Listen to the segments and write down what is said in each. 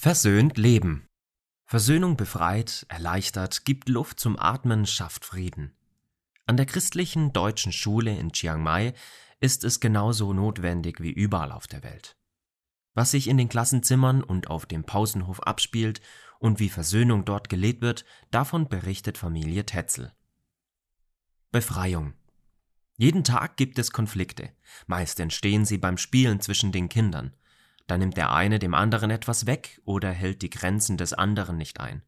Versöhnt leben. Versöhnung befreit, erleichtert, gibt Luft zum Atmen, schafft Frieden. An der christlichen deutschen Schule in Chiang Mai ist es genauso notwendig wie überall auf der Welt. Was sich in den Klassenzimmern und auf dem Pausenhof abspielt und wie Versöhnung dort gelebt wird, davon berichtet Familie Tetzel. Befreiung. Jeden Tag gibt es Konflikte. Meist entstehen sie beim Spielen zwischen den Kindern. Da nimmt der eine dem anderen etwas weg oder hält die Grenzen des anderen nicht ein.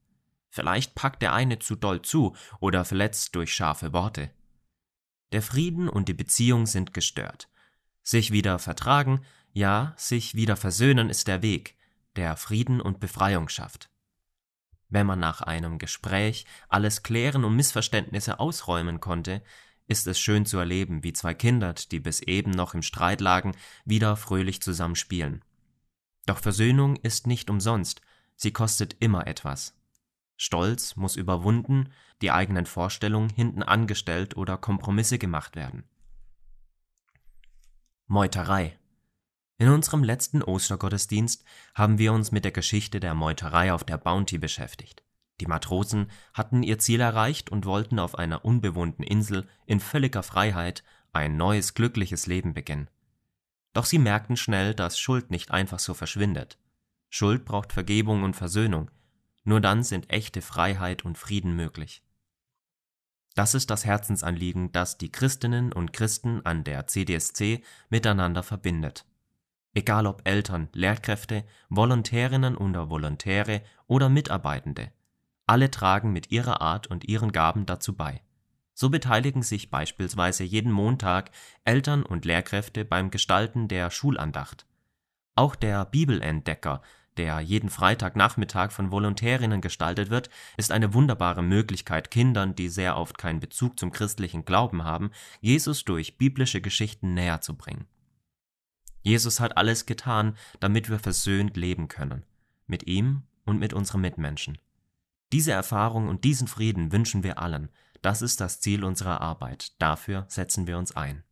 Vielleicht packt der eine zu doll zu oder verletzt durch scharfe Worte. Der Frieden und die Beziehung sind gestört. Sich wieder vertragen, ja, sich wieder versöhnen ist der Weg, der Frieden und Befreiung schafft. Wenn man nach einem Gespräch alles klären und Missverständnisse ausräumen konnte, ist es schön zu erleben, wie zwei Kinder, die bis eben noch im Streit lagen, wieder fröhlich zusammen spielen. Doch Versöhnung ist nicht umsonst, sie kostet immer etwas. Stolz muss überwunden, die eigenen Vorstellungen hinten angestellt oder Kompromisse gemacht werden. Meuterei. In unserem letzten Ostergottesdienst haben wir uns mit der Geschichte der Meuterei auf der Bounty beschäftigt. Die Matrosen hatten ihr Ziel erreicht und wollten auf einer unbewohnten Insel in völliger Freiheit ein neues glückliches Leben beginnen. Doch sie merkten schnell, dass Schuld nicht einfach so verschwindet. Schuld braucht Vergebung und Versöhnung. Nur dann sind echte Freiheit und Frieden möglich. Das ist das Herzensanliegen, das die Christinnen und Christen an der CDSC miteinander verbindet. Egal ob Eltern, Lehrkräfte, Volontärinnen oder Volontäre oder Mitarbeitende, alle tragen mit ihrer Art und ihren Gaben dazu bei. So beteiligen sich beispielsweise jeden Montag Eltern und Lehrkräfte beim Gestalten der Schulandacht. Auch der Bibelentdecker, der jeden Freitagnachmittag von Volontärinnen gestaltet wird, ist eine wunderbare Möglichkeit, Kindern, die sehr oft keinen Bezug zum christlichen Glauben haben, Jesus durch biblische Geschichten näher zu bringen. Jesus hat alles getan, damit wir versöhnt leben können, mit ihm und mit unseren Mitmenschen. Diese Erfahrung und diesen Frieden wünschen wir allen, das ist das Ziel unserer Arbeit, dafür setzen wir uns ein.